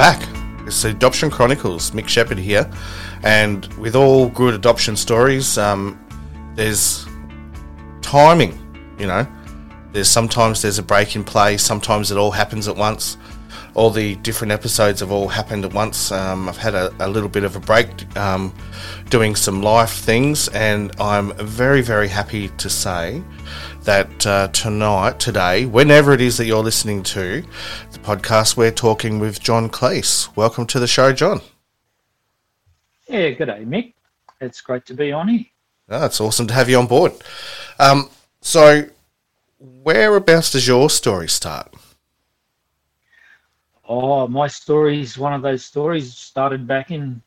back. It's the Adoption Chronicles. Mick Shepherd here, and with all good adoption stories, um, there's timing. You know, there's sometimes there's a break in play. Sometimes it all happens at once. All the different episodes have all happened at once. Um, I've had a, a, little bit of a break um, doing some life things, and I'm very, very happy to say that uh, tonight, today, whenever it is that you're listening to the podcast, we're talking with John Kliese. Welcome to the show, John. Yeah, good day, Mick. It's great to be on here. Oh, it's awesome to have you on board. Um, so, whereabouts does your story start? Oh, my story is one of those stories started back in,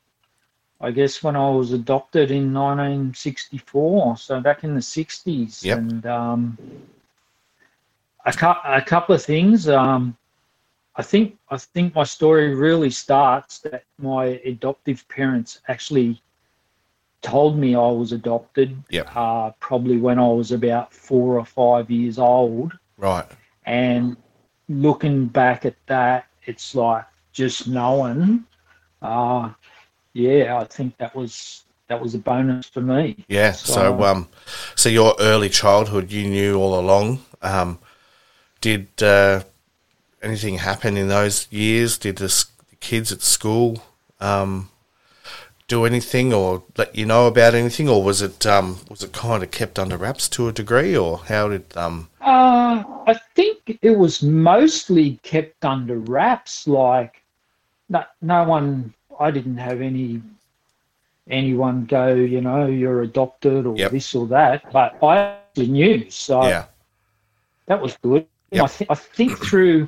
I guess, when I was adopted in 1964. So back in the 60s. Yep. And um, a, cu- a couple of things. Um, I think I think my story really starts that my adoptive parents actually told me I was adopted. Yep. Uh, probably when I was about four or five years old. Right. And looking back at that, it's like just knowing. Uh, yeah, I think that was that was a bonus for me. Yeah. So, so um, so your early childhood, you knew all along. Um, did uh, anything happen in those years? Did the kids at school um, do anything or let you know about anything, or was it um, was it kind of kept under wraps to a degree, or how did? Um... Uh, I think it was mostly kept under wraps. Like, no, no one. I didn't have any anyone go, you know, you're adopted or yep. this or that, but I actually knew, so yeah. that was good. Yep. I, th- I think through,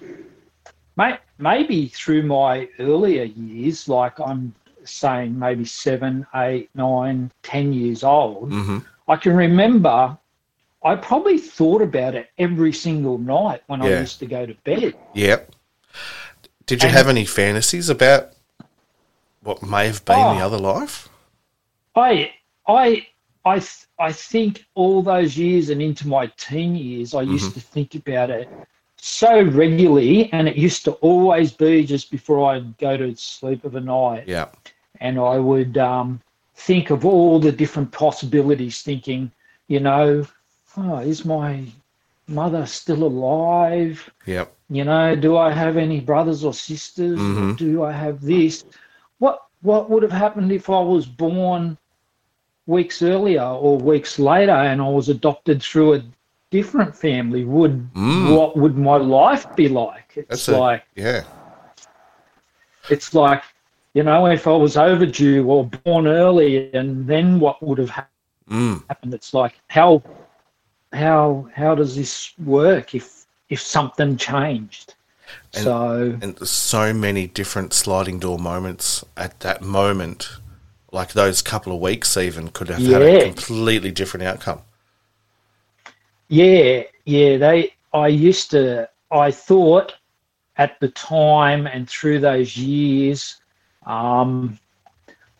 may- maybe through my earlier years, like I'm saying maybe seven, eight, nine, ten years old, mm-hmm. I can remember I probably thought about it every single night when Yeah. I used to go to bed. Yep. Did you And- have any fantasies about what may have been the Oh. other life? I, I, I, th- I think all those years and into my teen years, I used to think about it so regularly, and it used to always be just before I'd go to sleep of a night. Yeah. And I would um, think of all the different possibilities, thinking, you know, oh, is my mother still alive? Yep. You know, do I have any brothers or sisters? Mhm. Do I have this? What What would have happened if I was born weeks earlier or weeks later and I was adopted through a different family? Would Mm. what would my life be like? It's That's a- like Yeah. it's like you know if i was overdue or born early and then what would have Mm. happened it's like how how how does this work if if something changed And- so And so many different sliding door moments at that moment, like those couple of weeks even could have had a completely different outcome. yeah yeah they i used to i thought at the time and through those years um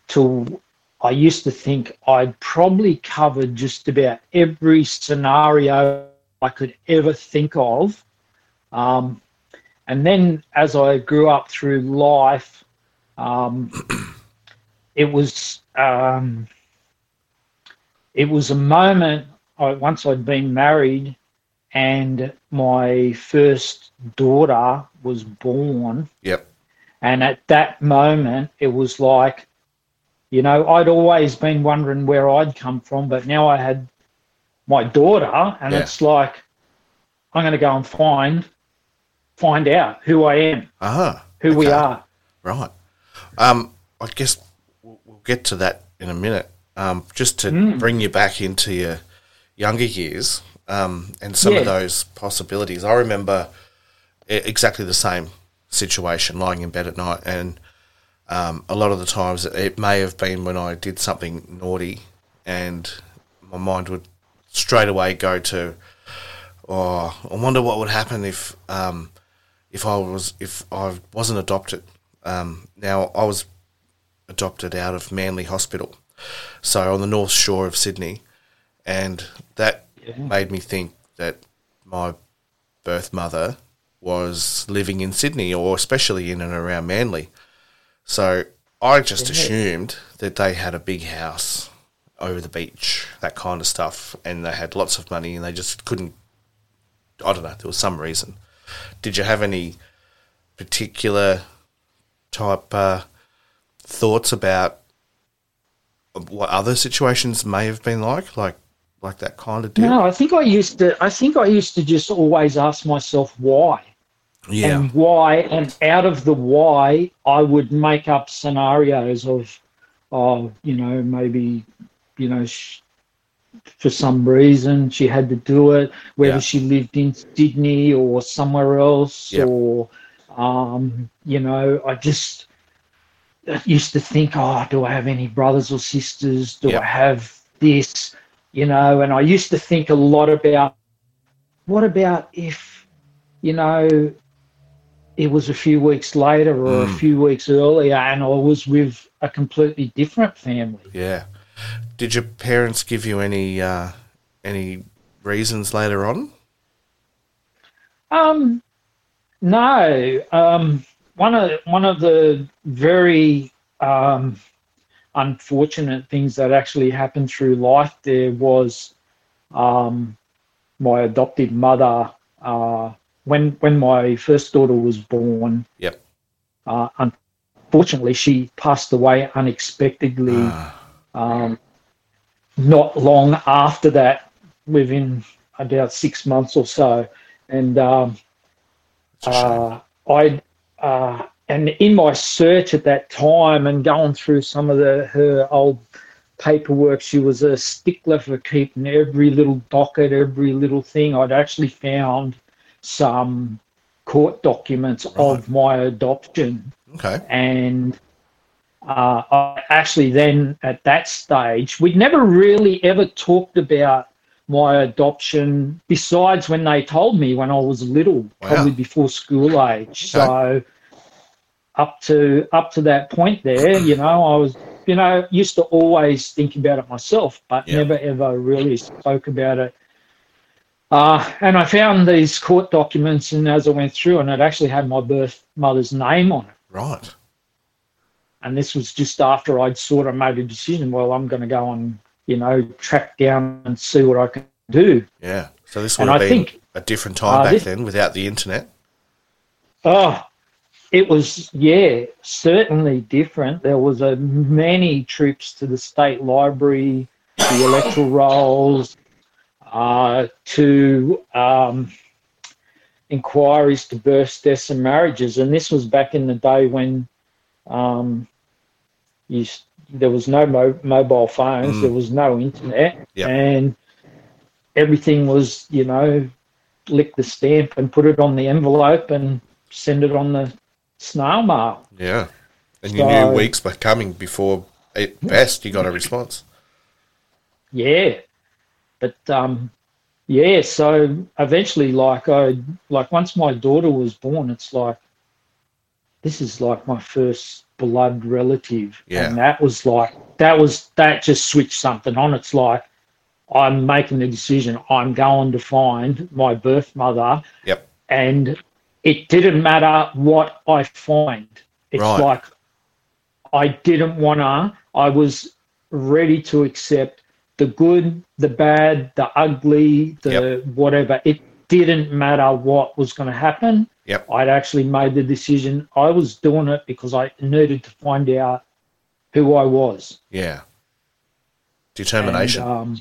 to I used to think I'd probably covered just about every scenario I could ever think of. Um, and then as I grew up through life, um, it was um, it was a moment. I, once I'd been married, and my first daughter was born, Yep. And at that moment, it was like, you know, I'd always been wondering where I'd come from, but now I had my daughter, and Yeah. it's like, I'm going to go and find find out who I am, Ah. who we are. Right. Um, I guess we'll, we'll get to that in a minute. Um, just to Mm. bring you back into your younger years um, and some of those possibilities. I remember exactly the same situation, lying in bed at night, and um, a lot of the times it may have been when I did something naughty, and my mind would straight away go to, oh, I wonder what would happen if um, if I was if I wasn't adopted. Um, now I was adopted out of Manly Hospital, so on the north shore of Sydney, and that Yeah. made me think that my birth mother was living in Sydney or especially in and around Manly. So I just assumed that they had a big house over the beach, that kind of stuff, and they had lots of money and they just couldn't. I don't know, there was some reason. Did you have any particular type uh, thoughts about what other situations may have been like, like like that kind of deal? No, I think I used to. I think I used to just always ask myself why. Yeah. And why, and out of the why, I would make up scenarios of, oh, you know, maybe, you know, sh- for some reason she had to do it, whether Yeah. she lived in Sydney or somewhere else, or, um, you know, I just used to think, oh, do I have any brothers or sisters? Do. I have this? You know, and I used to think a lot about what about if, you know, it was a few weeks later or a Mm. few weeks earlier and I was with a completely different family. Yeah. Did your parents give you any uh, any reasons later on? Um, no. Um, one of one of the very um, unfortunate things that actually happened through life there was um, my adopted mother. Uh, when when my first daughter was born, Yep. uh, unfortunately she passed away unexpectedly. Ah, um, not long after that, within about six months or so, and um, it's a shame. uh, I uh, and in my search at that time and going through some of the her old paperwork, she was a stickler for keeping every little docket, every little thing. I'd actually found some court documents of my adoption okay. and uh, I actually then at that stage we'd never really ever talked about my adoption besides when they told me when I was little, Wow. probably before school age. So up to up to that point there, you know, I was you know used to always think about it myself, but Yeah. never ever really spoke about it. Uh, and I found these court documents, and as I went through, and it actually had my birth mother's name on it Right. and this was just after I'd sort of made a decision. Well, I'm going to go and you know track down and see what I can do. Yeah. So this would And have I been think, a different time uh, back this- then without the internet. oh, it was yeah, certainly different. There was a many trips to the state library, the electoral rolls, uh, to um, inquiries to births, deaths, and marriages. And this was back in the day when um, you, there was no mo- mobile phones, Mm. there was no internet, Yep. and everything was, you know, lick the stamp and put it on the envelope and send it on the snail mail. Yeah. And you So- knew weeks were coming before at best you got a response. Yeah, but um, yeah. So eventually, like I like once my daughter was born, it's like this is like my first blood relative, Yeah. and that was like that was that just switched something on. It's like I'm making the decision. I'm going to find my birth mother, Yep. and it didn't matter what I find. It's Right. like I didn't want to. I was ready to accept the good, the bad, the ugly, the Yep. whatever. It didn't matter what was going to happen. Yep. I'd actually made the decision. I was doing it because I needed to find out who I was. Yeah. Determination. And, um,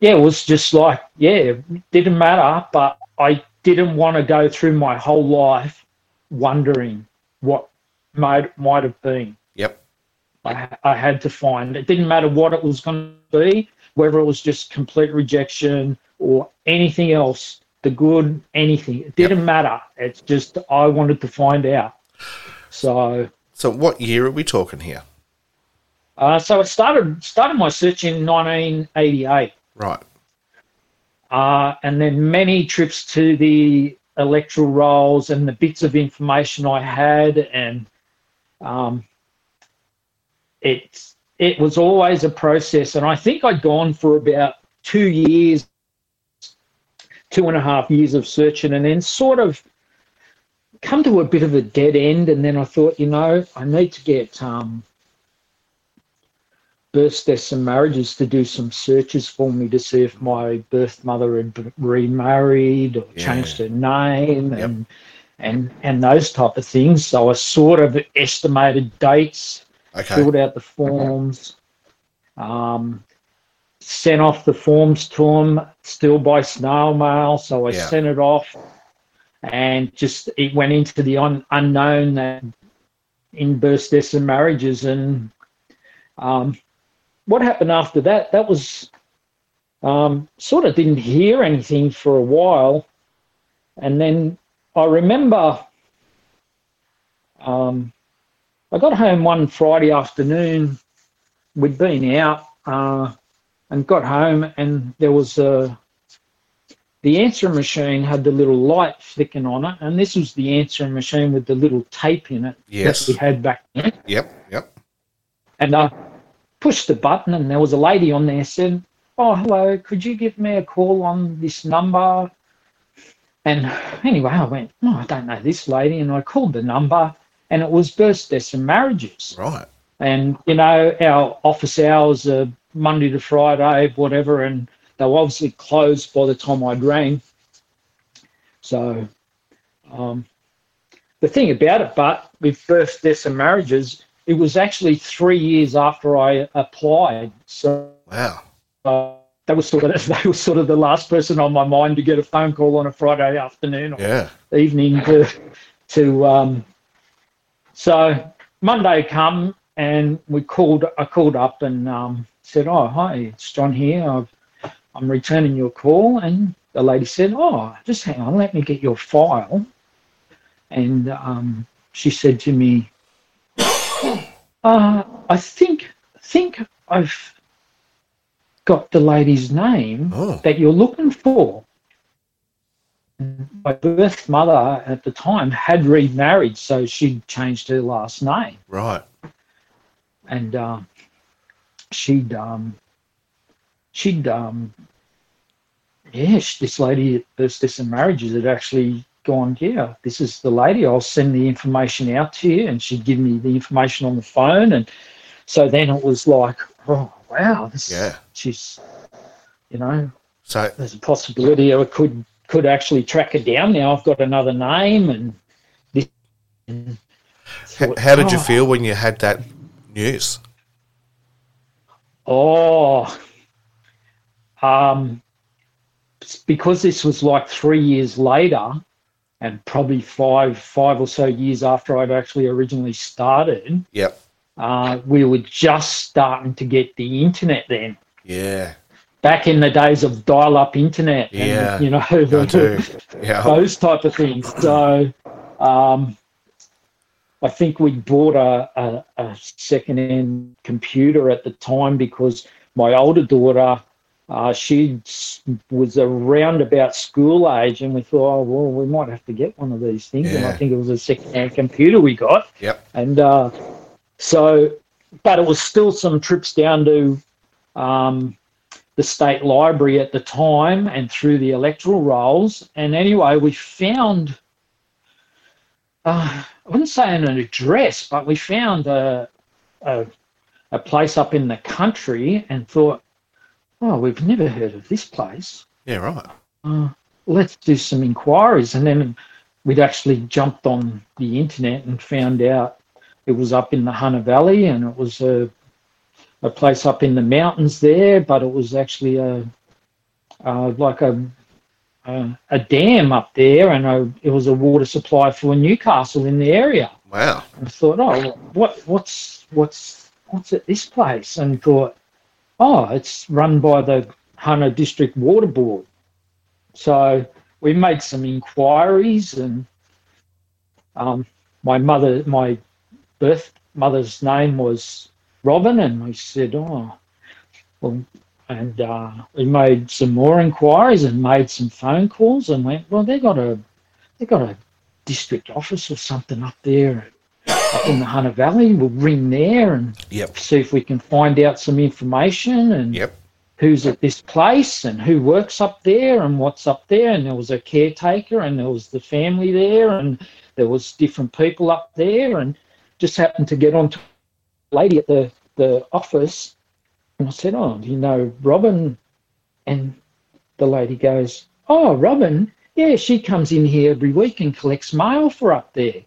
yeah, it was just like, yeah, it didn't matter, but I didn't want to go through my whole life wondering what might might have been. Yep. I, I had to find. It didn't matter what it was going to be, whether it was just complete rejection or anything else, the good, anything. It didn't matter. It's just I wanted to find out. So, So what year are we talking here? uh, so I started started my search in 1988. Right. uh, and then many trips to the electoral rolls and the bits of information I had, and um, it it was always a process. And I think I'd gone for about two years two and a half years of searching, and then sort of come to a bit of a dead end. And then I thought, you know, I need to get um, deaths, and marriages to do some searches for me to see if my birth mother had remarried or Yeah. changed her name Yep. and and and those type of things. So I sort of estimated dates, Okay. filled out the forms, um, sent off the forms to them still by snail mail. So I Yeah. sent it off, and just it went into the un- unknown that in births, deaths, and marriages. And um, what happened after that? That was um, sort of didn't hear anything for a while, and then I remember um, I got home one Friday afternoon. We'd been out uh, and got home, and there was a the answering machine had the little light flicking on it, and this was the answering machine with the little tape in it Yes. that we had back then. Yep. Yep. And I pushed the button, and there was a lady on there said, "Oh, hello, could you give me a call on this number?" And anyway, I went, "No, I don't know this lady," and I called the number, and it was births, deaths, and marriages. Right. And you know, our office hours are Monday to Friday, whatever, and they were obviously closed by the time I'd rang. So, um, the thing about it, but with births, deaths, and marriages, it was actually three years after I applied. So Wow. uh, that was sort of they was sort of the last person on my mind to get a phone call on a Friday afternoon or Yeah. evening to to um so Monday come and we called I called up and um said, Oh hi, it's John here. I've, I'm returning your call and the lady said, Oh, just hang on, let me get your file and um she said to me, uh, I think think I've got the lady's name Oh. that you're looking for. My birth mother at the time had remarried, so she'd changed her last name, Right. and um, she'd um, she'd um, yeah, this lady at Deaths and Marriages had actually gone, yeah, this is the lady. I'll send the information out to you, and she'd give me the information on the phone, and so then it was like, oh wow, this Yeah. she's, you know, So there's a possibility I could could actually track her down. Now I've got another name, and this. and thought, how did you "Oh, feel when you had that news? Oh, um, because this was like three years later, and probably five five or so years after I'd actually originally started. Yep. Uh, we were just starting to get the internet then. Yeah. Back in the days of dial-up internet, and, Yeah, you know, do. Yeah. those type of things. So, um, I think we bought a, a, a second-hand computer at the time because my older daughter, uh, she was around about school age, and we thought, oh well, we might have to get one of these things. And I think it was a second-hand computer we got, Yep. and uh, so, but it was still some trips down to. Um, the state library at the time and through the electoral rolls. And anyway, we found, uh, I wouldn't say an address, but we found a, a, a place up in the country and thought, oh, we've never heard of this place. Yeah. Right. Uh, let's do some inquiries. And then we'd actually jumped on the internet and found out it was up in the Hunter Valley and it was a a place up in the mountains there, but it was actually a uh, like a, a a dam up there, and a, it was a water supply for Newcastle in the area. Wow. I thought, oh, what what's what's what's at this place? And thought, oh, it's run by the Hunter District Water Board. So we made some inquiries, and um, my mother, my birth mother's name was Robin, and we said, oh, well, and uh, we made some more inquiries and made some phone calls, and went, well, they got a they got a district office or something up there in the Hunter Valley. We'll ring there and Yep. see if we can find out some information. And Yep. who's at this place and who works up there and what's up there. And there was a caretaker and there was the family there and there was different people up there and just happened to get on to a lady at the, the office. And I said, oh, do you know Robin? And the lady goes, oh, Robin, yeah, she comes in here every week and collects mail for up there.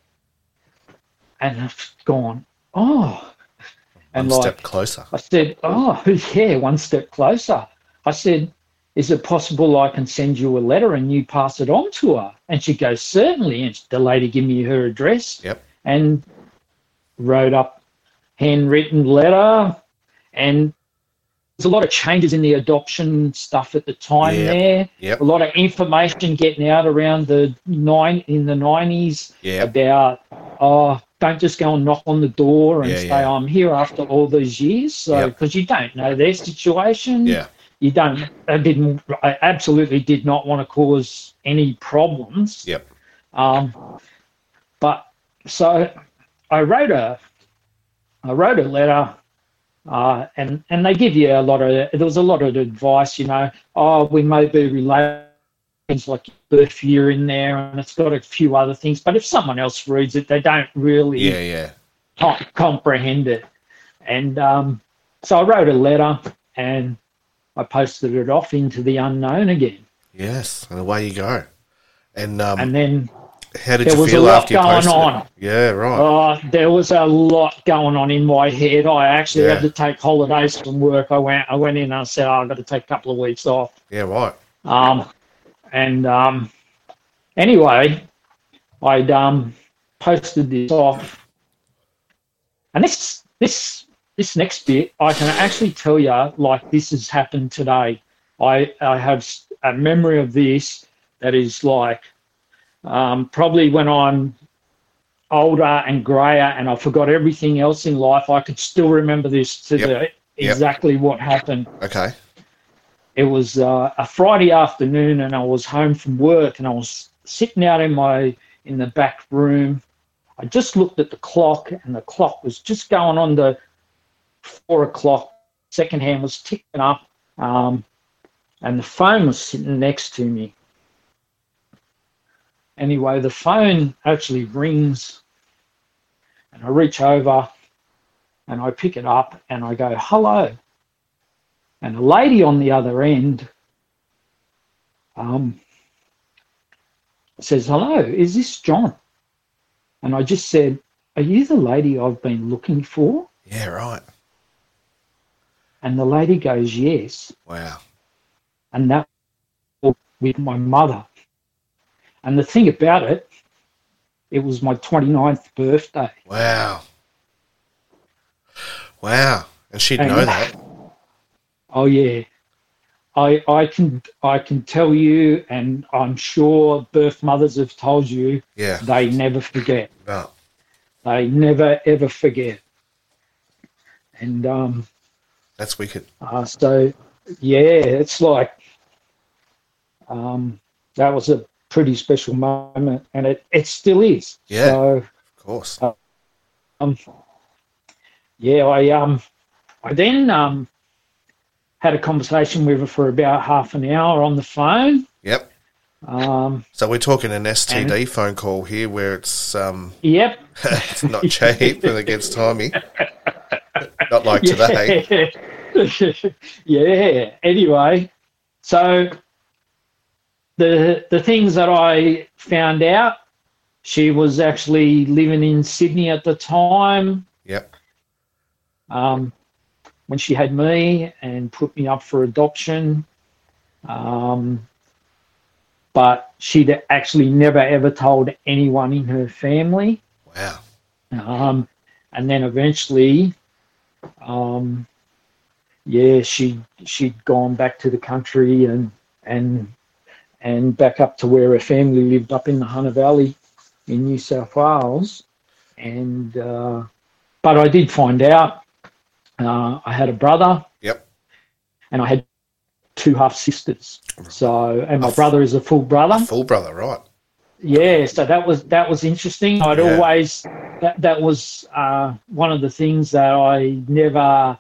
And I've gone, oh, and One like, step closer. I said, Oh, yeah, one step closer. I said, Is it possible I can send you a letter and you pass it on to her? And she goes, Certainly. And the lady gave me her address Yep. and wrote up handwritten letter. And there's a lot of changes in the adoption stuff at the time Yep. there. Yep. A lot of information getting out around the nine in the nineties Yep. about oh don't just go and knock on the door and Yeah, say yeah. I'm here after all these years. So because you don't know their situation, Yeah. you don't. I didn't. I absolutely did not want to cause any problems. Yep. Um, but so I wrote a, I wrote a letter, uh, and and they give you a lot of. There was a lot of advice, you know. Oh, we may be related. Things like birth year in there, and it's got a few other things. But if someone else reads it, they don't really Yeah. Yeah. com- comprehend it. And um, so I wrote a letter and I posted it off into the unknown again. Yes. And away you go. And um, And then how did there you was a feel lot after you going posted on. it? Yeah. Right. uh, there was a lot going on in my head. I actually Yeah. had to take holidays from work. I went, I went in and I said, oh, I've got to take a couple of weeks off. yeah. Right. Um, and um, anyway, I'd um, posted this off, and this this this next bit, I can actually tell you like this has happened today. I I have a memory of this that is like um, probably when I'm older and grayer and I forgot everything else in life, I could still remember this to Yep. the Yep. exactly what happened Okay. it was uh, a Friday afternoon, and I was home from work, and I was sitting out in my in the back room. I just looked at the clock, and the clock was just going on the four o'clock. Second hand was ticking up, um, and the phone was sitting next to me. Anyway, the phone actually rings, and I reach over, and I pick it up, and I go, "Hello." and a lady on the other end um, says, Hello, is this John? And I just said, Are you the lady I've been looking for? Yeah. Right. And the lady goes, Yes. Wow. And that with my mother. And the thing about it, it was my 29th birthday. Wow. Wow. And she'd And- know that. Oh yeah. I I can I can tell you and I'm sure birth mothers have told you Yeah. they never forget. No. They never ever forget. And um, That's wicked. uh, so, yeah, it's like um, that was a pretty special moment, and it, it still is. Yeah. So, Of course. um, yeah, I um, I then um, had a conversation with her for about half an hour on the phone. Yep. Um, So we're talking an STD phone call here where it's um yep. it's not cheap and it gets timey. Not like today. Yeah. yeah. Anyway, so the the things that I found out, she was actually living in Sydney at the time Yep. um, when she had me and put me up for adoption. Um, but she'd actually never ever told anyone in her family. Wow. Um, and then eventually, um, yeah, she she'd gone back to the country and and and back up to where her family lived up in the Hunter Valley in New South Wales. And uh, but I did find out uh, I had a brother. Yep. And I had two half sisters. So and my A f- brother is a full brother. Full brother, right. Yeah, so that was that was interesting. I'd Yeah. always that that was uh, one of the things that I never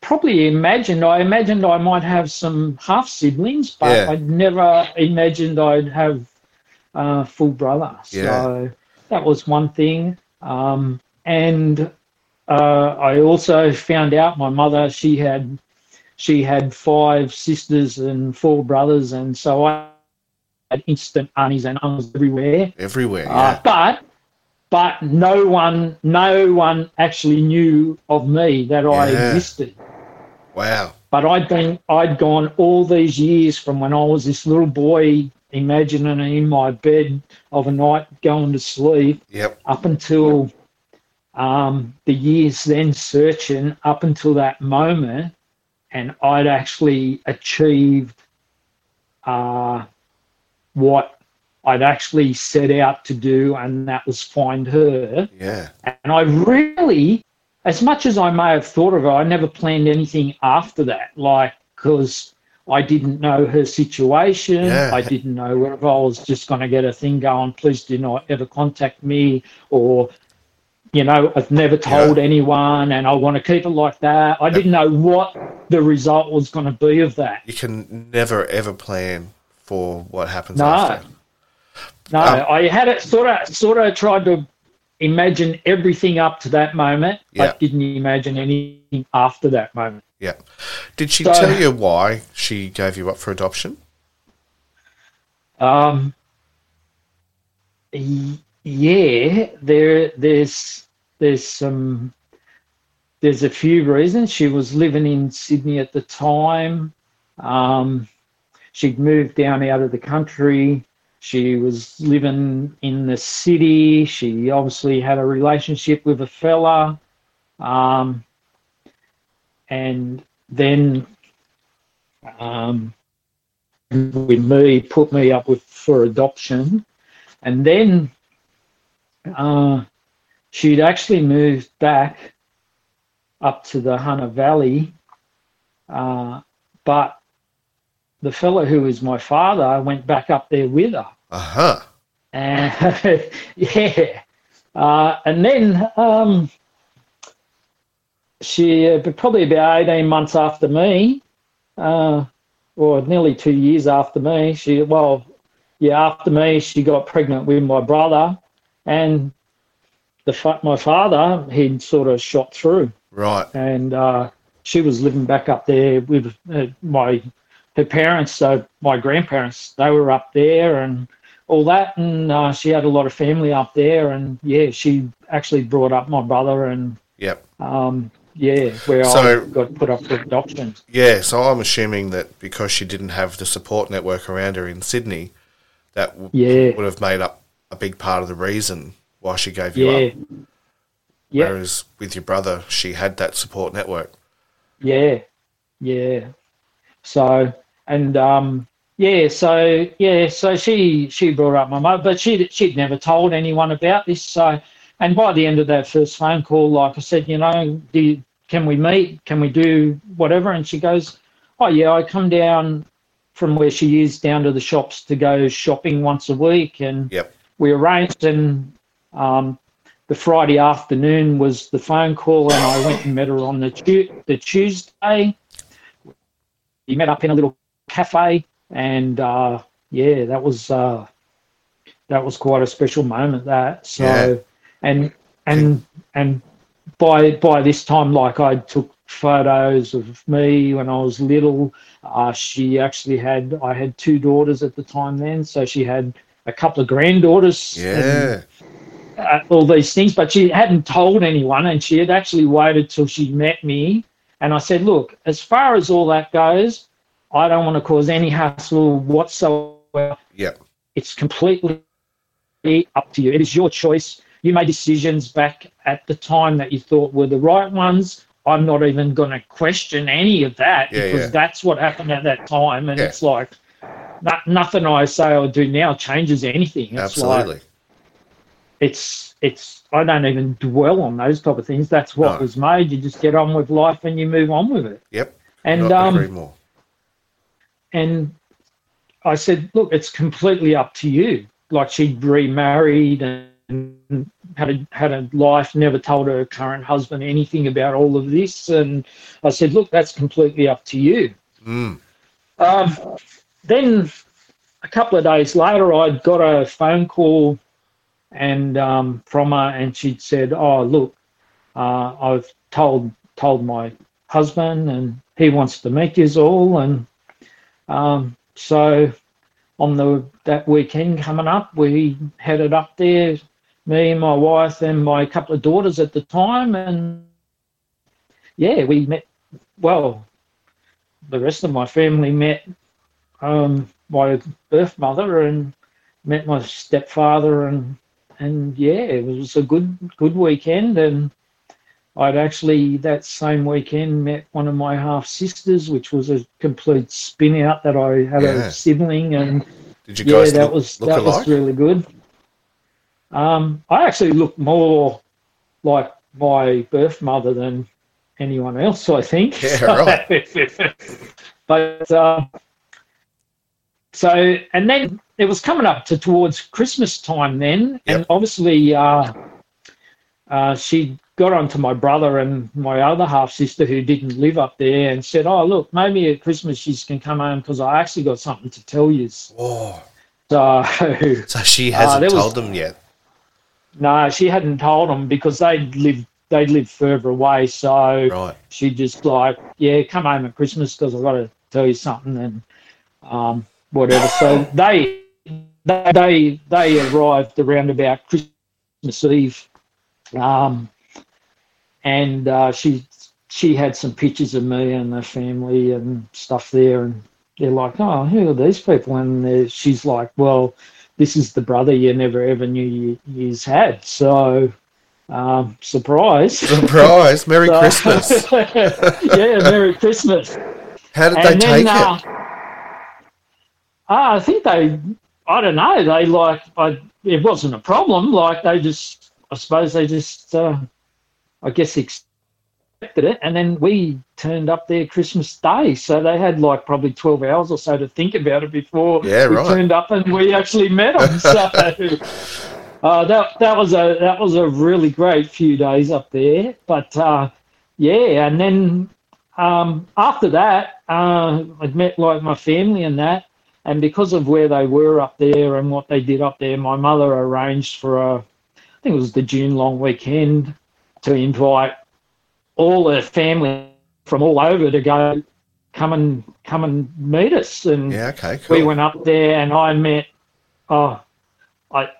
probably imagined. I imagined I might have some half siblings, but Yeah. I never imagined I'd have a full brother. Yeah. So that was one thing. Um, and uh, I also found out my mother she had she had five sisters and four brothers, and so I had instant aunties and uncles everywhere. Everywhere. Uh, but but no one no one actually knew of me that I existed. Wow. But I'd been I'd gone all these years from when I was this little boy imagining in my bed of a night going to sleep Yep. up until um, the years then searching up until that moment and I'd actually achieved uh, what I'd actually set out to do and that was find her Yeah. and I really, as much as I may have thought of it, I never planned anything after that. Like, because I didn't know her situation. Yeah. I didn't know whether I was just going to get a thing going, please do not ever contact me, or, you know, I've never told anyone and I want to keep it like that. I didn't know what the result was going to be of that. You can never ever plan for what happens No. after. No, Um, I had it sort of sort of tried to imagine everything up to that moment. Yeah. I didn't imagine anything after that moment. Yeah. Did she So- tell you why she gave you up for adoption? Um, yeah, there there's there's some there's a few reasons. She was living in Sydney at the time. Um, she'd moved down out of the country. She was living in the city. She obviously had a relationship with a fella. Um, and then um, with me, put me up with for adoption. And then uh, she'd actually moved back up to the Hunter Valley. Uh, but the fellow who was my father went back up there with her. Uh huh. And yeah. Uh, and then um, she, uh, probably about 18 months after me, uh, or nearly two years after me, she, well, yeah, after me, she got pregnant with my brother. And the fa- my father, he'd sort of shot through Right. and uh, she was living back up there with uh, my her parents. So my grandparents, they were up there and all that, and uh, she had a lot of family up there. And yeah, she actually brought up my brother, and Yep. um, yeah, where So- I got put up for adoption. Yeah. So I'm assuming that because she didn't have the support network around her in Sydney, that w- Yeah, would have made up a big part of the reason why she gave you yeah, up. yeah. Whereas with your brother, she had that support network. Yeah, yeah. So and um, yeah, so yeah, so she she brought up my mother, but she she'd never told anyone about this. So and by the end of that first phone call, like I said, you know, do you, can we meet? Can we do whatever? And she goes, oh yeah, I come down from where she is down to the shops to go shopping once a week, and Yep. we arranged and um, the Friday afternoon was the phone call, and I went and met her on the tu- the Tuesday. We met up in a little cafe, and uh, yeah, that was uh, that was quite a special moment. That so, Yeah. and and and by by this time, like I took photos of me when I was little. Uh, she actually had I had two daughters at the time then, so she had a couple of granddaughters. and, Yeah. uh, all these things, but she hadn't told anyone, and she had actually waited till she met me. And I said, "Look, as far as all that goes, I don't want to cause any hassle whatsoever. Yeah. It's completely up to you. It is your choice. You made decisions back at the time that you thought were the right ones. I'm not even going to question any of that Yeah, because yeah. that's what happened at that time. And Yeah. it's like no, nothing I say or do now changes anything. It's like, Absolutely. it's it's I don't even dwell on those type of things. That's what No. was made. You just get on with life and you move on with it. Yep. And Not agree um more. And I said, look, it's completely up to you. Like she'd remarried and, had a, had a life, never told her current husband anything about all of this. And I said, look, that's completely up to you. Mm. Um, then a couple of days later, I got a phone call and um, from her, and she'd said, "Oh, look, uh, I've told told my husband, and he wants to meet you all, and um, so on the that weekend coming up, we headed up there, me and my wife and my couple of daughters at the time, and yeah, we met. Well, the rest of my family met um, my birth mother and met my stepfather and and yeah, it was a good good weekend. And I'd actually that same weekend met one of my half sisters, which was a complete spin out that I had Yeah. a sibling, and Did you yeah, guys that look, was look that alike? was really good. Um, I actually look more like my birth mother than anyone else, I think. Yeah, right. but uh, so, and then it was coming up to towards Christmas time then, and obviously uh, uh, she got onto my brother and my other half sister who didn't live up there and said, "Oh, look, maybe at Christmas she can come home because I actually got something to tell you." Oh, So. so she hasn't Ah, there was- told them yet. No, she hadn't told them because they lived they lived further away. So Right. she just like, yeah, come home at Christmas because I've got to tell you something and um, whatever. So they they they they arrived around about Christmas Eve, um, and uh, she she had some pictures of me and the family and stuff there, and they're like, oh, who are these people? And she's like, well, this is the brother you never ever knew you you's had. So. Um, surprise! Surprise! Merry So- Christmas. yeah, Merry Christmas. How did And they then, take uh, it? uh, I think they, I don't know, they like, I, it wasn't a problem. Like they just, I suppose they just, uh, I guess, expected it. And then we turned up there Christmas Day. So they had like probably 12 hours or so to think about it before Yeah, we right. turned up and we actually met them. So uh, that, that, was a, that was a really great few days up there. But uh, yeah, and then um, after that, uh, I'd met like my family and that, and because of where they were up there and what they did up there, my mother arranged for a, I think it was the June long weekend, to invite all her family from all over to go come and come and meet us. And Yeah. Okay. Cool. we went up there, and I met, oh, I,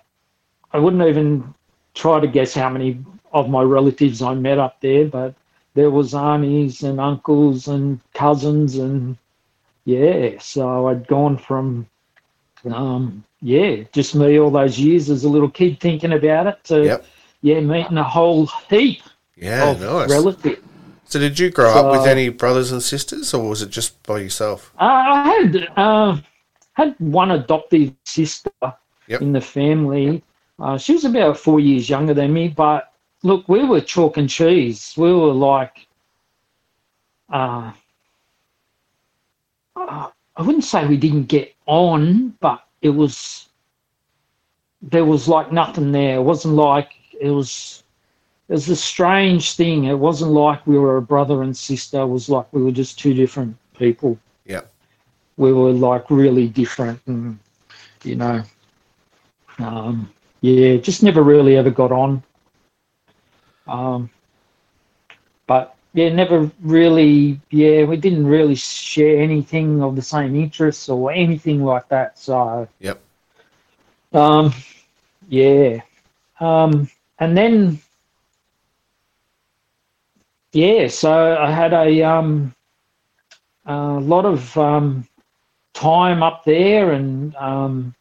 I wouldn't even try to guess how many of my relatives I met up there, but there was aunties and uncles and cousins and yeah. So I'd gone from, um, yeah, just me all those years as a little kid thinking about it to Yep. Yeah, meeting a whole heap Yeah. of Nice. relatives. So did you grow up with any brothers and sisters, or was it just by yourself? Uh, I had uh, had one adoptive sister Yep. in the family. Uh, she was about four years younger than me, but look, we were chalk and cheese. We were like, uh, I wouldn't say we didn't get on, but it was there was like nothing there. It wasn't like it was. It was a strange thing. It wasn't like we were a brother and sister. It was like we were just two different people Yep. we were like really different and you know um, yeah just never really ever got on um, but yeah never really yeah we didn't really share anything of the same interests or anything like that so Yep. um, yeah um, and then yeah so i had a um, a lot of um, time up there, and um,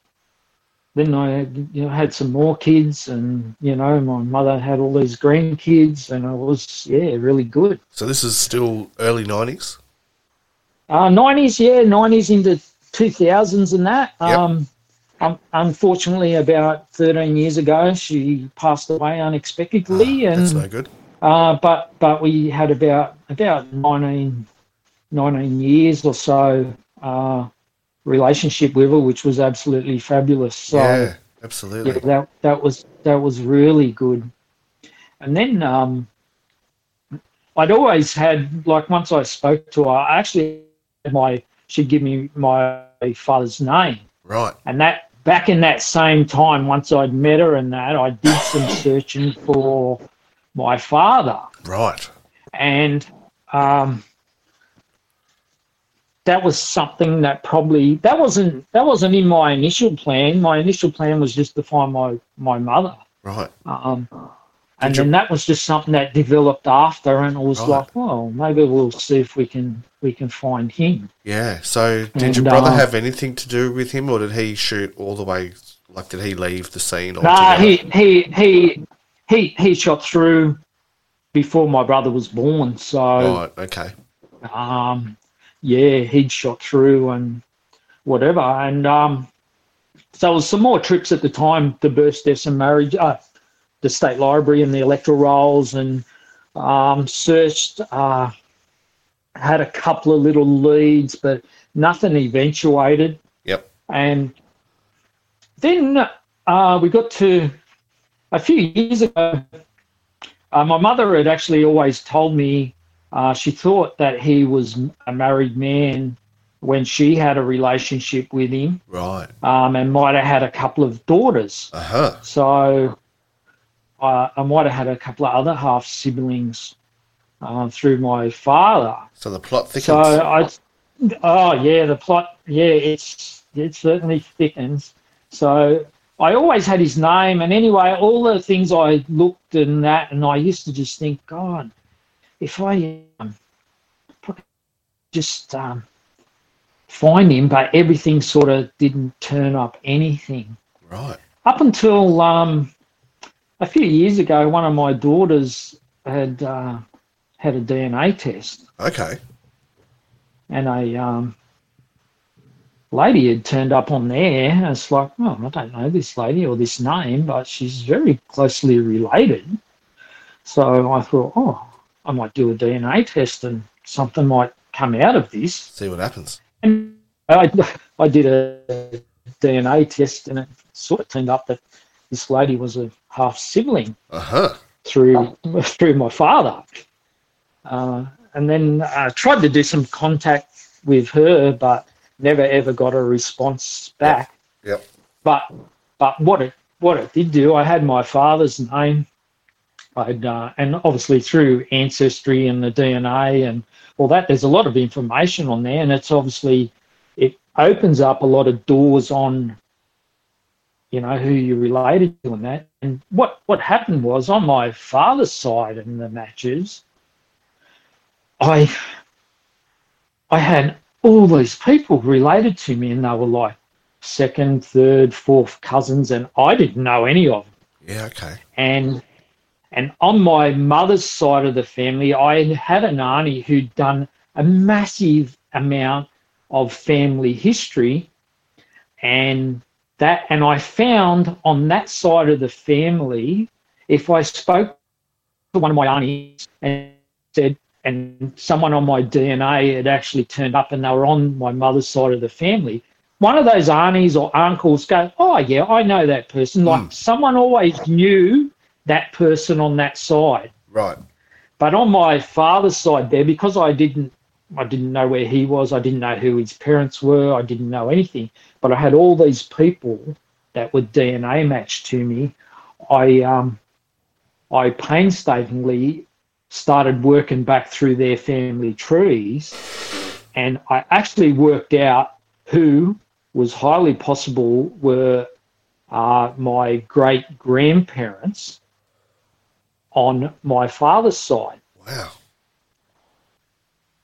then I you know had some more kids, and you know my mother had all these grandkids, and it was yeah really good. So this is still early nineties. Uh, 90s, yeah, 90s into 2000s and that. Yep. Um, um, unfortunately, about 13 years ago, she passed away unexpectedly, and That's no good. Uh, but but we had about about 19, 19 years or so uh, relationship with her, which was absolutely fabulous. So yeah. Absolutely. yeah, that that was that was really good. And then um, I'd always had like once I spoke to her, I actually had my she'd give me my father's name, Right. and that back in that same time, once I'd met her and that, I did some searching for my father, Right. and um, that was something that probably that wasn't that wasn't in my initial plan. My initial plan was just to find my my mother. Right. Um, and then that was just something that developed after, and it was Right. like, well, maybe we'll see if we can we can find him. Yeah. So, did your brother uh, have anything to do with him, or did he shoot all the way? Like, did he leave the scene Nah, altogether? he he he he he shot through before my brother was born. So Right. Okay. um, yeah, he'd shot through and whatever. And um, so there was some more trips at the time to birth, deaths, and marriage, uh, the state library and the electoral rolls, and um, searched. Uh, had a couple of little leads, but nothing eventuated. Yep. And then uh, we got to a few years ago. Uh, my mother had actually always told me uh, she thought that he was a married man when she had a relationship with him Right. um, and might have had a couple of daughters. Uh huh. So uh, I might have had a couple of other half siblings uh, through my father. So the plot thickens. So I, oh yeah, the plot, yeah, it's it certainly thickens. So I always had his name, and anyway, all the things I looked and that, and I used to just think, God, if I um, I just um, find him, but everything sort of didn't turn up anything right. up until um, a few years ago, one of my daughters had uh, had a DNA test, Okay. and a um, lady had turned up on there. And it's like, oh, I don't know this lady or this name, but she's very closely related. So I thought, oh, I might do a DNA test and something might come out of this. See what happens. And I, I did a DNA test, and it sort of turned up that this lady was a half sibling Uh huh. through through my father. Uh, and then I tried to do some contact with her, but never ever got a response back. Yep. But but what it what it did do, I had my father's name. I'd uh, and obviously through ancestry and the DNA and all that, there's a lot of information on there, and it's obviously it opens up a lot of doors on you know who you're related to and that. And what what happened was on my father's side in the matches, I I had all these people related to me, and they were like second, third, fourth cousins, and I didn't know any of them. Yeah. Okay. And and on my mother's side of the family, I had an auntie who'd done a massive amount of family history, and that and I found on that side of the family, if I spoke to one of my aunties and said, and someone on my DNA had actually turned up and they were on my mother's side of the family, one of those aunties or uncles go, Oh, yeah, I know that person. Like Hmm. someone always knew that person on that side. Right. But on my father's side there, because I didn't I didn't know where he was, I didn't know who his parents were, I didn't know anything. But I had all these people that were DNA matched to me. I um I painstakingly started working back through their family trees and I actually worked out who was highly possible were uh, my great grandparents on my father's side. Wow.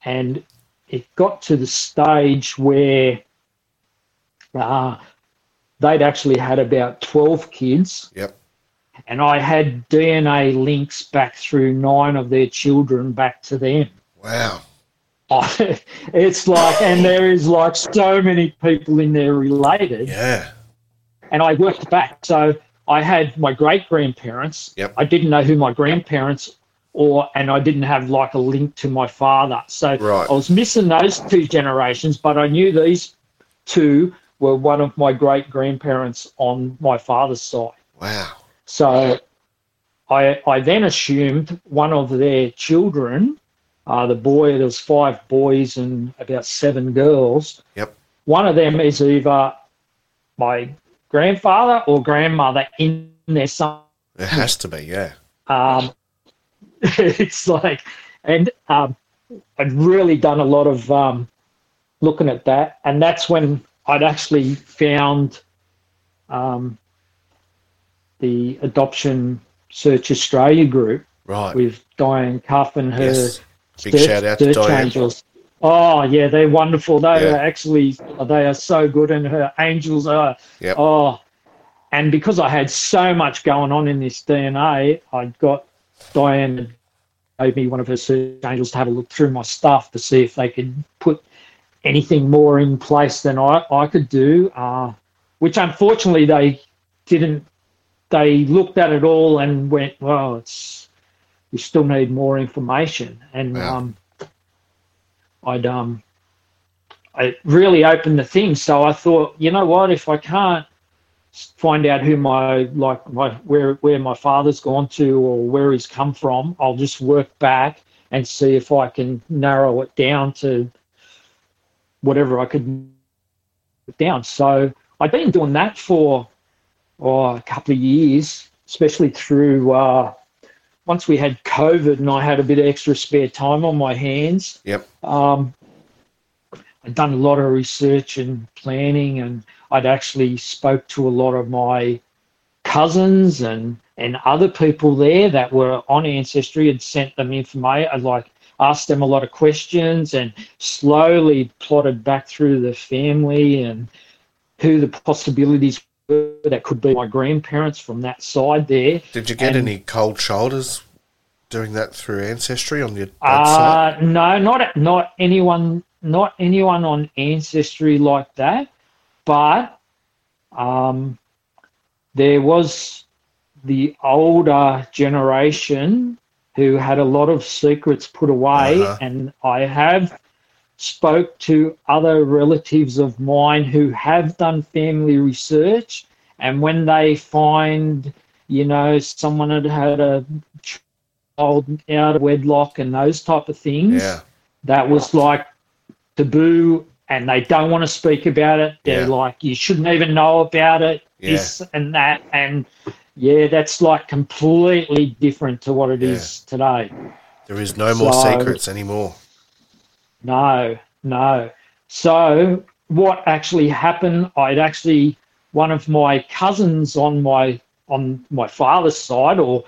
And it got to the stage where uh, they'd actually had about 12 kids, Yep. and I had DNA links back through nine of their children back to them. Wow. it's like, and there is like so many people in there related. Yeah. and I worked back. So I had my great grandparents. Yep. I didn't know who my grandparents or and I didn't have like a link to my father. So Right. I was missing those two generations, but I knew these two were one of my great grandparents on my father's side. Wow. So I, I then assumed one of their children, uh, the boy, there was five boys and about seven girls. Yep. One of them is either my grandfather or grandmother in their son. It has to be, yeah. Um, it's like, and um, I'd really done a lot of um, looking at that, and that's when I'd actually found um, the Adoption Search Australia group Right. with Diane Cuff and her yes. Big search- shout out to Diane. angels. Oh yeah, they're wonderful. They Yeah. are actually they are so good, and her angels are. Yep. Oh, and because I had so much going on in this DNA, I got Diane gave me one of her search angels to have a look through my stuff to see if they could put anything more in place than I, I could do. Uh, which unfortunately they didn't. They looked at it all and went, "Well, it's we still need more information." And Wow. um, I'd um, I really opened the thing. So I thought, you know what, if I can't find out who my like my where where my father's gone to or where he's come from, I'll just work back and see if I can narrow it down to whatever I could down. So I've been doing that for oh, a couple of years, especially through uh, once we had COVID and I had a bit of extra spare time on my hands. Yep. Um, I'd done a lot of research and planning, and I'd actually spoke to a lot of my cousins and and other people there that were on Ancestry and sent them information. I'd like asked them a lot of questions and slowly plotted back through the family and who the possibilities were that could be my grandparents from that side there. Did you get And- any cold shoulders doing that through Ancestry on your dad's side? Uh, no, not not anyone, not anyone on Ancestry like that. But um, there was the older generation who had a lot of secrets put away, Uh-huh. and I have spoke to other relatives of mine who have done family research, and when they find, you know, someone had had a child out of wedlock and those type of things, Yeah. that was like taboo and they don't want to speak about it. They're Yeah. like, you shouldn't even know about it, Yeah. this and that. And yeah, that's like completely different to what it is today. There is no more So- secrets anymore. No, no. So what actually happened? I'd actually one of my cousins on my on my father's side, or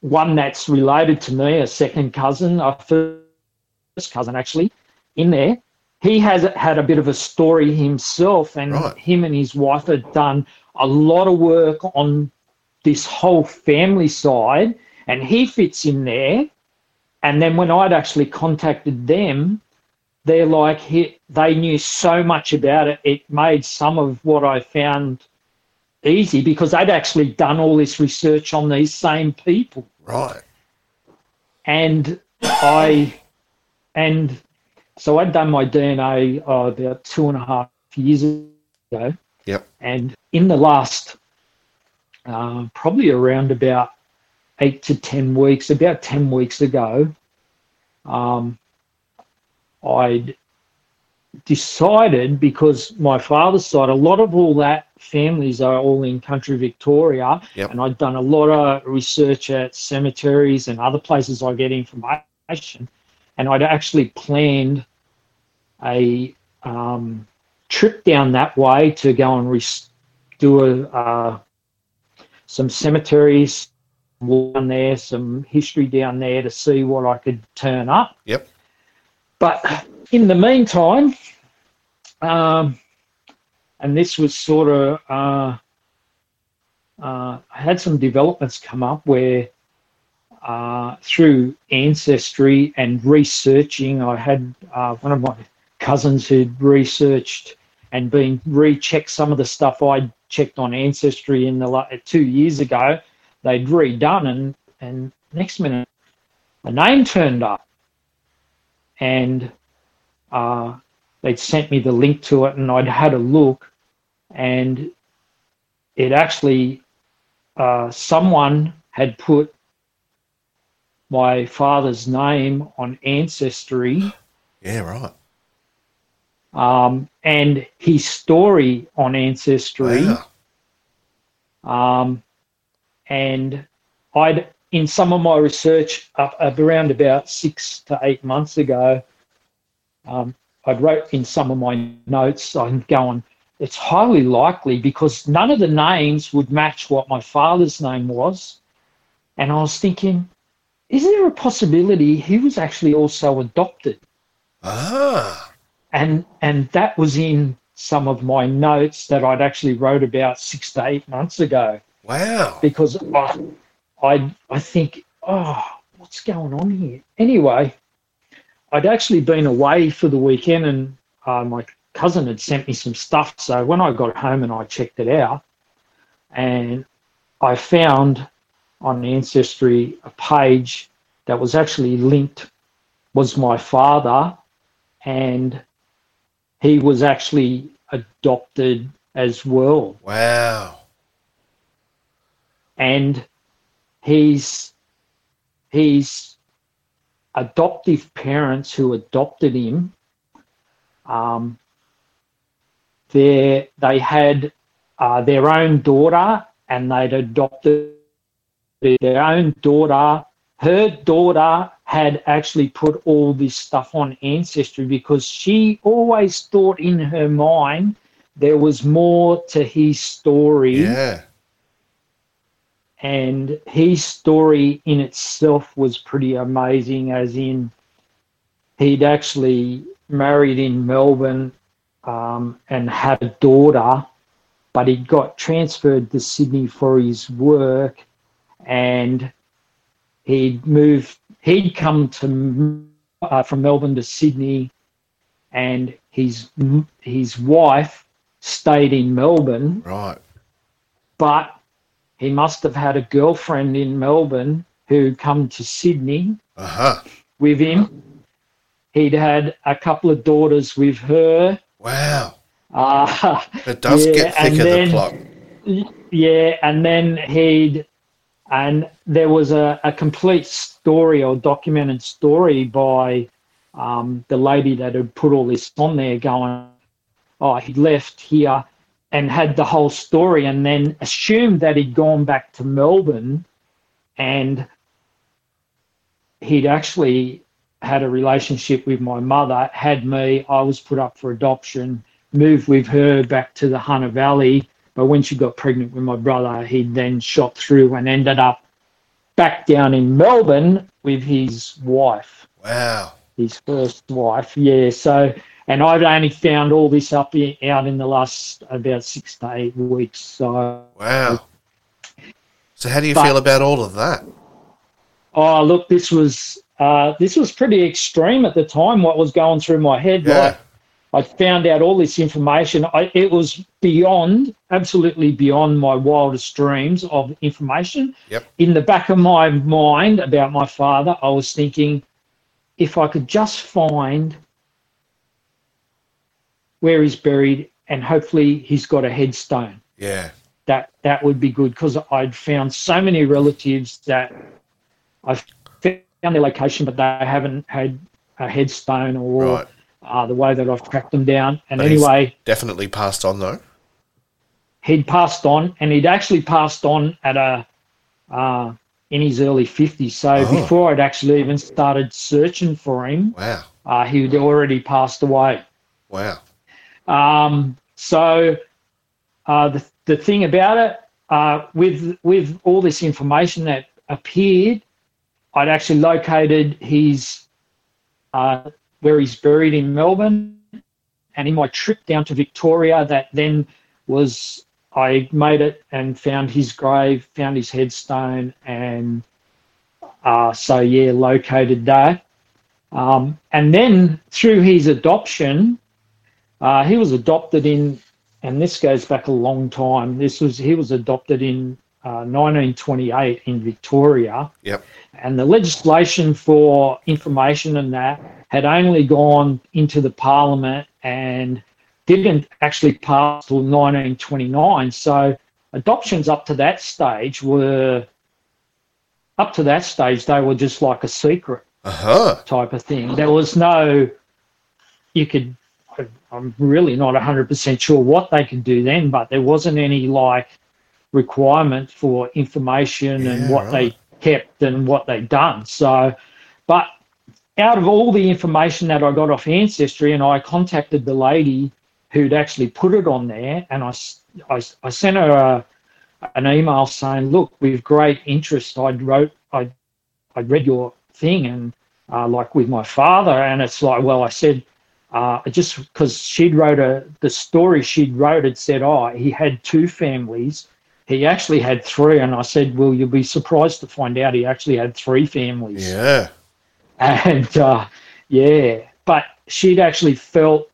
one that's related to me, a second cousin, a first cousin actually, in there. He has had a bit of a story himself, and Right. him and his wife had done a lot of work on this whole family side, and he fits in there. And then when I'd actually contacted them, they're like, he, they knew so much about it. It made some of what I found easy because they'd actually done all this research on these same people. Right. And I, and so I'd done my DNA uh, about two and a half years ago. Yep. And in the last, uh, probably around about eight to 10 weeks, about 10 weeks ago, um, I'd decided because my father's side, a lot of all that families are all in country Victoria, Yep. and I'd done a lot of research at cemeteries and other places I get information, and I'd actually planned a um, trip down that way to go and res- do a, uh, some cemeteries down there, some history down there to see what I could turn up. Yep. But in the meantime, um, and this was sort of, uh, uh, I had some developments come up where uh, through ancestry and researching, I had uh, one of my cousins who'd researched and been rechecked some of the stuff I'd checked on ancestry in the la- two years ago. They'd redone, and and next minute, a name turned up, and uh, they'd sent me the link to it, and I'd had a look, and it actually uh, someone had put my father's name on ancestry Yeah, right. um, and his story on ancestry Wow. um, and I'd in some of my research up, up around about six to eight months ago, um, I'd wrote in some of my notes. I'm going. It's highly likely because none of the names would match what my father's name was, and I was thinking, is there a possibility he was actually also adopted? Ah, and and that was in some of my notes that I'd actually wrote about six to eight months ago wow. because I I, I think oh what's going on here anyway I'd actually been away for the weekend and uh, my cousin had sent me some stuff so when I got home and I checked it out and I found on ancestry a page that was actually linked was my father and he was actually adopted as well Wow. and his his adoptive parents who adopted him um, they they had uh, their own daughter and they'd adopted their own daughter her daughter had actually put all this stuff on ancestry because she always thought in her mind there was more to his story Yeah. and his story in itself was pretty amazing as in he'd actually married in melbourne um, and had a daughter but he got transferred to sydney for his work and he'd moved he'd come to uh, from melbourne to sydney and his his wife stayed in melbourne Right. but he must have had a girlfriend in Melbourne who come to Sydney Uh huh. with him. He'd had a couple of daughters with her. Wow. Uh, It does Yeah, get thicker, then- the plot. yeah, and then he'd, and there was a, a complete story or documented story by um, the lady that had put all this on there going, oh, he left here and had the whole story and then assumed that he'd gone back to Melbourne and he'd actually had a relationship with my mother, had me, I was put up for adoption, moved with her back to the Hunter Valley. But when she got pregnant with my brother, he then shot through and ended up back down in Melbourne with his wife, Wow. his first wife. Yeah. So, and I've only found all this up i- out in the last about six to eight weeks. So, Wow. So how do you But- feel about all of that? oh look, this was uh, this was pretty extreme at the time. What was going through my head, Yeah. like I found out all this information. I, it was beyond, absolutely beyond my wildest dreams of information. Yep. In the back of my mind about my father, I was thinking, if I could just find where he's buried, and hopefully he's got a headstone Yeah. that that would be good because I'd found so many relatives that I've found their location, but they haven't had a headstone or Right. Uh, the way that I've tracked them down. And But anyway, Definitely passed on though. he'd passed on, and he'd actually passed on at a uh, in his early fifties. So Oh. before I'd actually even started searching for him, Wow. uh, he'd already passed away. Wow. Um, so uh, the the thing about it, uh, with with all this information that appeared, I'd actually located his uh, where he's buried in Melbourne, and in my trip down to Victoria, that then was I made it and found his grave, found his headstone, and uh, so yeah, located that. Um, and then through his adoption, uh, he was adopted in, and this goes back a long time. This was he was adopted in uh, 1928 in Victoria, Yep. and the legislation for information and that had only gone into the parliament and didn't actually pass till 1929. So adoptions up to that stage were up to that stage they were just like a secret Uh-huh. type of thing. There was no you could I'm really not 100% sure what they could do then, but there wasn't any like requirement for information and what right. they kept and what they'd done. So, but out of all the information that I got off Ancestry, and I contacted the lady who'd actually put it on there, and I I sent her a, an email saying, "Look, with great interest, I wrote, I, I read your thing, and uh, like with my father, and it's like, well, I said." Uh, just because she'd wrote a the story she'd wrote it said oh he had two families he actually had three and i said well you'll be surprised to find out he actually had three families Yeah. and uh, yeah but she'd actually felt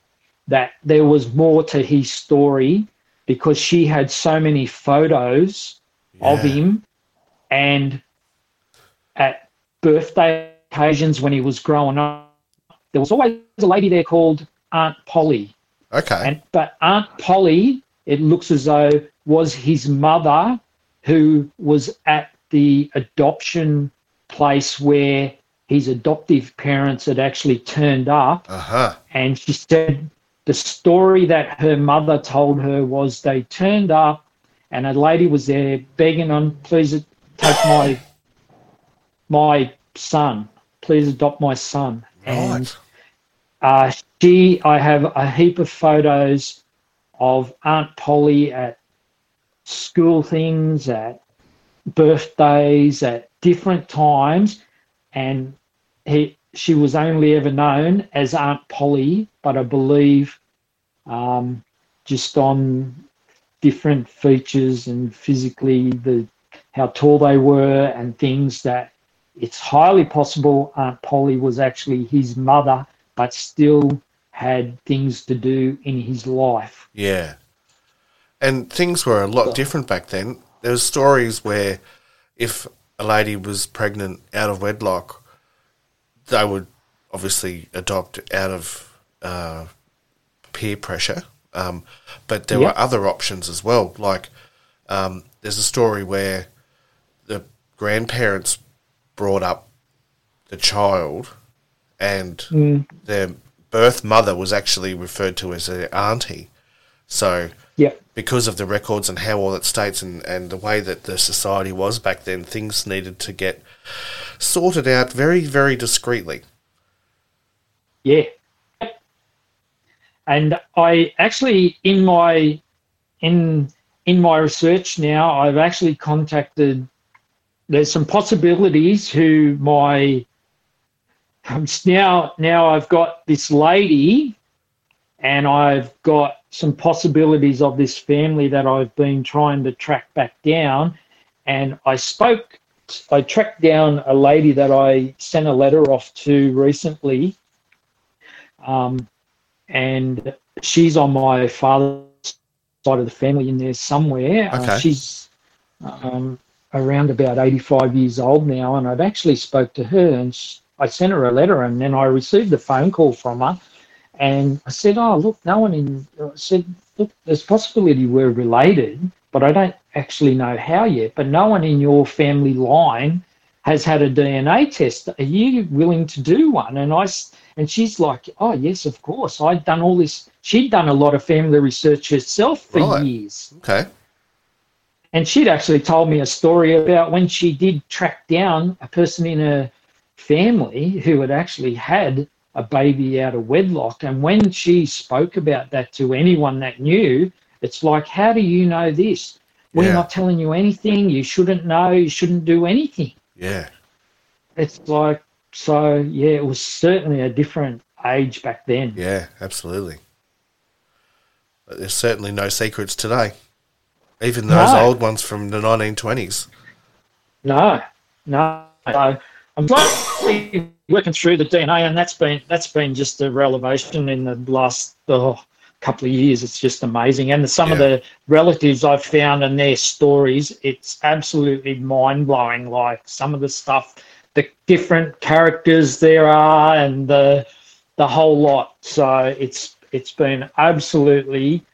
that there was more to his story because she had so many photos of him and at birthday occasions when he was growing up there was always a lady there called aunt polly Okay. and but Aunt Polly, it looks as though was his mother who was at the adoption place where his adoptive parents had actually turned up. Uh-huh. and she said the story that her mother told her was they turned up and a lady was there begging on please take my my son. Please adopt my son. And uh, she, I have a heap of photos of Aunt Polly at school things, at birthdays, at different times, and he, she was only ever known as Aunt Polly, but I believe um, just on different features and physically the how tall they were and things that it's highly possible Aunt Polly was actually his mother, but still had things to do in his life. Yeah. And things were a lot different back then. There was stories where if a lady was pregnant out of wedlock, they would obviously adopt out of uh, peer pressure. Um, but there Yeah. were other options as well. Like um, there's a story where the grandparents brought up the child and their birth mother was actually referred to as their auntie. So Yeah, because of the records and how all that states and, and the way that the society was back then, things needed to get sorted out very, very discreetly. yeah. And I actually in my in in my research now, I've actually contacted. There's some possibilities who my now now I've got this lady, and I've got some possibilities of this family that I've been trying to track back down, and I spoke. I tracked down a lady that I sent a letter off to recently, um, and she's on my father's side of the family in there somewhere. Uh, Okay. she's um, around about 85 years old now, and I've actually spoke to her, and sh I sent her a letter, and then I received a phone call from her, and I said, "Oh, look, no one in." Uh, I said, "Look, there's possibility we're related, but I don't actually know how yet. But no one in your family line has had a DNA test. Are you willing to do one?" And I. and she's like, "Oh, yes, of course. I'd done all this. She'd done a lot of family research herself for Right. years." Okay. And she'd actually told me a story about when she did track down a person in her family who had actually had a baby out of wedlock. And when she spoke about that to anyone that knew, it's like, how do you know this? We're Yeah. not telling you anything. You shouldn't know. You shouldn't do anything. Yeah. It's like, so yeah, it was certainly a different age back then. Yeah, absolutely. But there's certainly no secrets today. Even those No. old ones from the 1920s. No, no. So I'm slowly working through the DNA, and that's been that's been just a revelation in the last oh, couple of years. It's just amazing, and some of the relatives I've found and their stories, it's absolutely mind blowing. Like some of the stuff, the different characters there are, and the the whole lot. So it's it's been absolutely.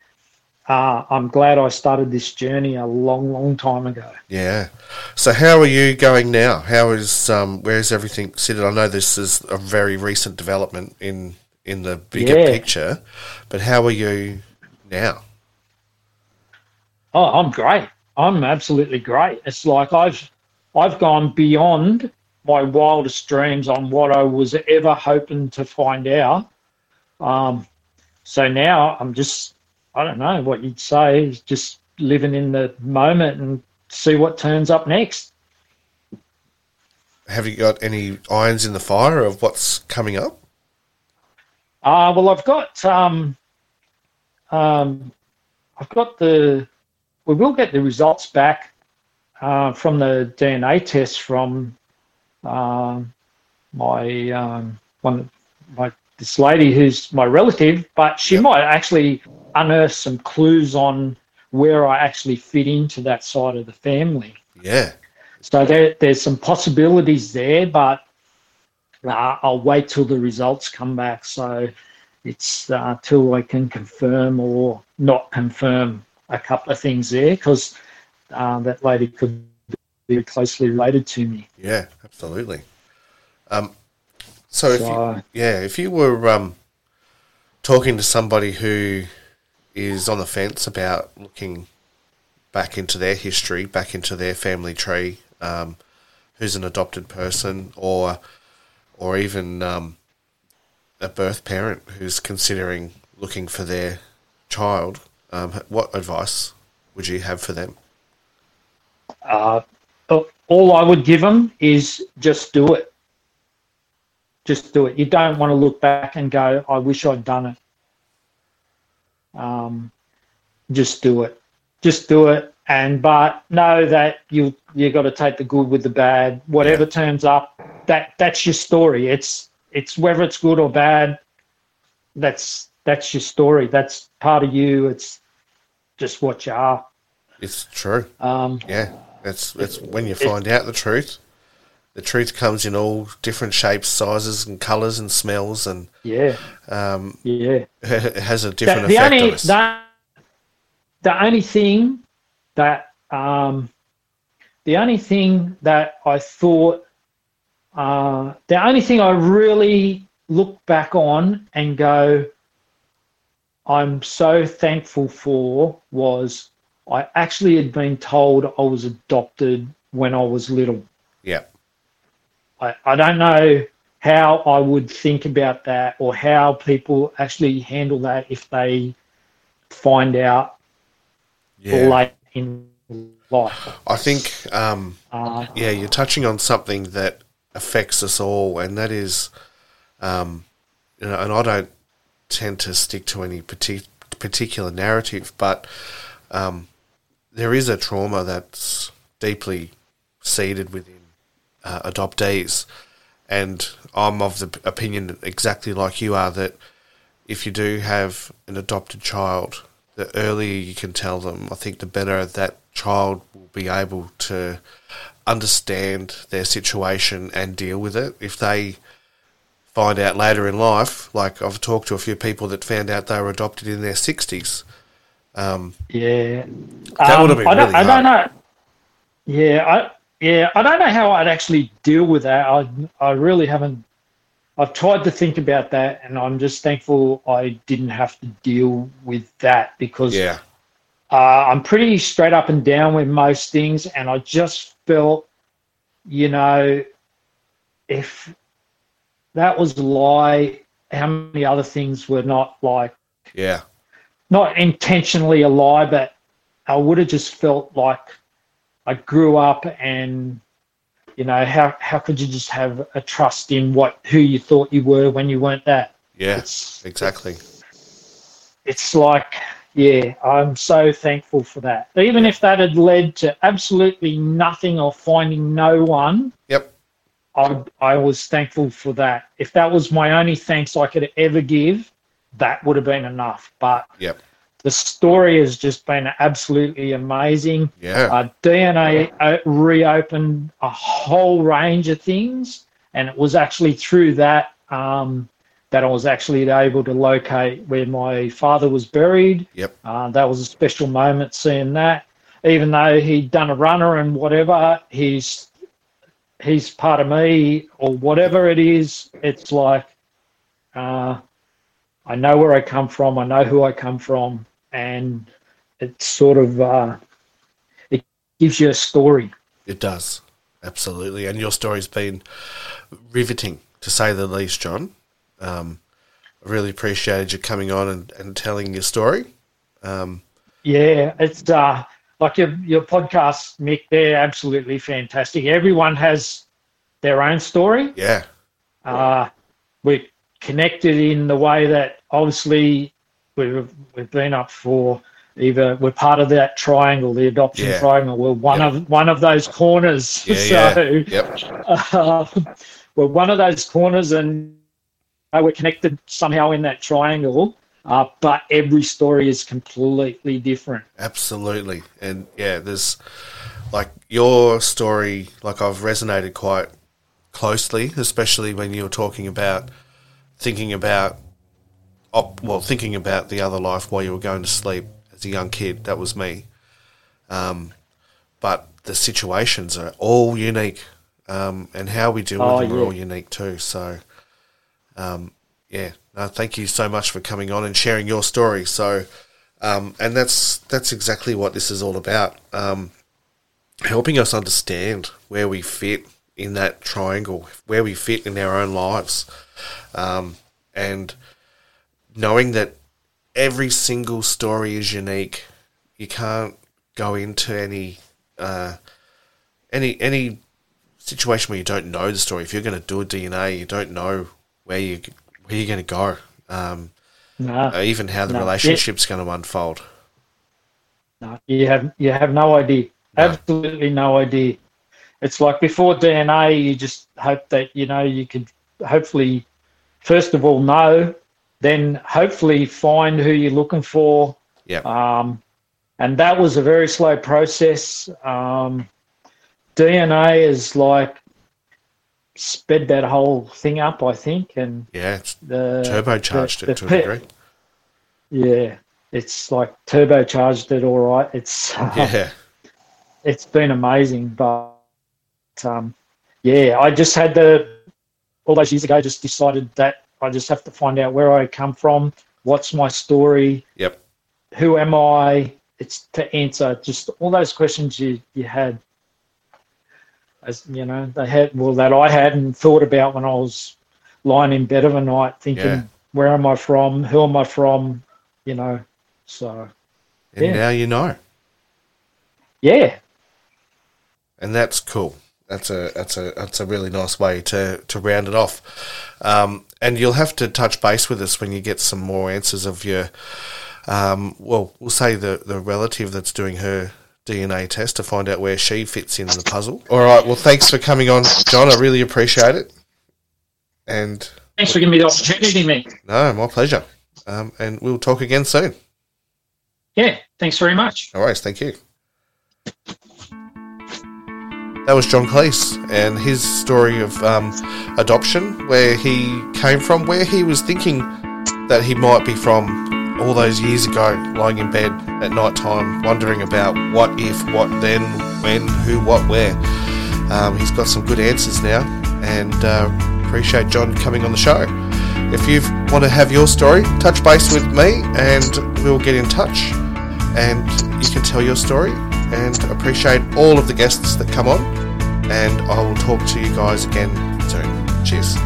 Uh, I'm glad I started this journey a long, long time ago. Yeah. So how are you going now? How is um, where is everything sitting? I know this is a very recent development in in the bigger Yeah. picture, but how are you now? Oh, I'm great. I'm absolutely great. It's like I've I've gone beyond my wildest dreams on what I was ever hoping to find out. Um, so now I'm just I don't know what you'd say is just living in the moment and see what turns up next. Have you got any irons in the fire of what's coming up? Uh, well, I've got um, um, I've got the we will get the results back uh, from the DNA test from um, my um, one my this lady who's my relative, but she Yep. might actually unearth some clues on where I actually fit into that side of the family. Yeah. So there, there's some possibilities there, but uh, I'll wait till the results come back. So it's uh, till I can confirm or not confirm a couple of things there because uh, that lady could be closely related to me. Yeah, absolutely. Um, so if you, So, yeah, if you were um, talking to somebody who is on the fence about looking back into their history, back into their family tree, um, who's an adopted person, or or even um, a birth parent who's considering looking for their child, um, what advice would you have for them? uh, all I would give them is just do it. Just do it. You don't want to look back and go, I wish I'd done it. Um, just do it. Just do it. And but know that you you got to take the good with the bad. Whatever turns up, that that's your story. It's it's whether it's good or bad. That's that's your story. That's part of you. It's just what you are. It's true. Um, Yeah, it's it's when you find out the truth. The truth comes in all different shapes, sizes, and colours, and smells, and yeah, um, yeah. it has a the, different the effect only on us. the, the only thing that um, the only thing that I thought uh, the only thing I really look back on and go I'm so thankful for was I actually had been told I was adopted when I was little. yeah, I, I don't know how I would think about that or how people actually handle that if they find out yeah. late in life. I think um, Uh, yeah, you're touching on something that affects us all, and that is, um, you know, and I don't tend to stick to any partic- particular narrative, but um, there is a trauma that's deeply seated within uh, adoptees, and I'm of the opinion exactly like you are that if you do have an adopted child, the earlier you can tell them, I think the better that child will be able to understand their situation and deal with it. If they find out later in life, like I've talked to a few people that found out they were adopted in their 60s. Um, yeah, That would have been I don't, really I don't know. Yeah, I yeah, I don't know how I'd actually deal with that. I I really haven't. I've tried to think about that, and I'm just thankful I didn't have to deal with that because yeah, Uh, I'm pretty straight up and down with most things, and I just felt, you know, if that was a lie, how many other things were not like, yeah, not intentionally a lie, but I would have just felt like I grew up and, you know, how, how could you just have a trust in what who you thought you were when you weren't that? yeah, It's exactly. it's like, yeah, I'm so thankful for that. Even if that had led to absolutely nothing or finding no one, Yep. I, I was thankful for that. If that was my only thanks I could ever give, that would have been enough. But Yep. The story has just been absolutely amazing. Yeah. Uh, DNA uh, reopened a whole range of things, and it was actually through that um, that I was actually able to locate where my father was buried. Yep. Uh, that was a special moment seeing that. Even though he'd done a runner and whatever, he's he's part of me or whatever it is. It's like uh, I know where I come from. I know who I come from, and it sort of uh, it gives you a story. It does absolutely, and your story's been riveting to say the least, John. Um, I really appreciated you coming on and, and telling your story. Um, yeah, it's uh, like your your podcast, Mick. They're absolutely fantastic. Everyone has their own story. Yeah. Uh, we're connected in the way that obviously we've we've been up for either we're part of that triangle, the adoption Yeah. triangle. We're one Yep. of one of those corners. Yeah. so yeah. Yep. uh, we're one of those corners, and uh, we're connected somehow in that triangle. Uh, but every story is completely different. Absolutely. And yeah, there's like your story, like I've resonated quite closely, especially when you were talking about thinking about, op- well, thinking about the other life while you were going to sleep as a young kid. That was me. Um, but the situations are all unique, um, and how we deal Oh, with them are all unique too. So, um, yeah, no, thank you so much for coming on and sharing your story. So, um, and that's that's exactly what this is all about. Um, helping us understand where we fit in that triangle, where we fit in our own lives, um, and knowing that every single story is unique. You can't go into any uh, any any situation where you don't know the story. If you're going to do a DNA, you don't know where you where you're going to go. Um, No, uh, even how the No. relationship's going to unfold. no, you have you have no idea. No. Absolutely no idea. It's like before DNA, you just hope that you know you could hopefully, first of all, know, then hopefully find who you're looking for. Yeah, Um, and that was a very slow process. Um, DNA is like sped that whole thing up, I think, and yeah, it's the turbocharged the- it to the a degree. Yeah, it's like turbocharged it. All right, it's Yeah, it's been amazing, but um, yeah, I just had the all those years ago just decided that I just have to find out where I come from, what's my story, yep, who am I? It's to answer just all those questions you you had, as you know, they had well that I hadn't thought about when I was lying in bed of a night, thinking, Yeah. where am I from? Who am I from? You know, so and Yeah. now you know, yeah, and that's cool. That's a that's a that's a really nice way to to round it off. Um, and you'll have to touch base with us when you get some more answers of your. Um, well, we'll say the the relative that's doing her DNA test to find out where she fits in the puzzle. All right. Well, thanks for coming on, John. I really appreciate it. And thanks for giving me the opportunity, mate. no, my pleasure. Um, and we'll talk again soon. Yeah, thanks very much. No worries, thank you. That was John Kliese and his story of um, adoption, where he came from, where he was thinking that he might be from all those years ago, lying in bed at night time, wondering about what if, what then, when, who, what, where. Um, he's got some good answers now, and uh, appreciate John coming on the show. If you want to have your story, touch base with me, and we'll get in touch and you can tell your story and appreciate all of the guests that come on and I will talk to you guys again soon. Cheers.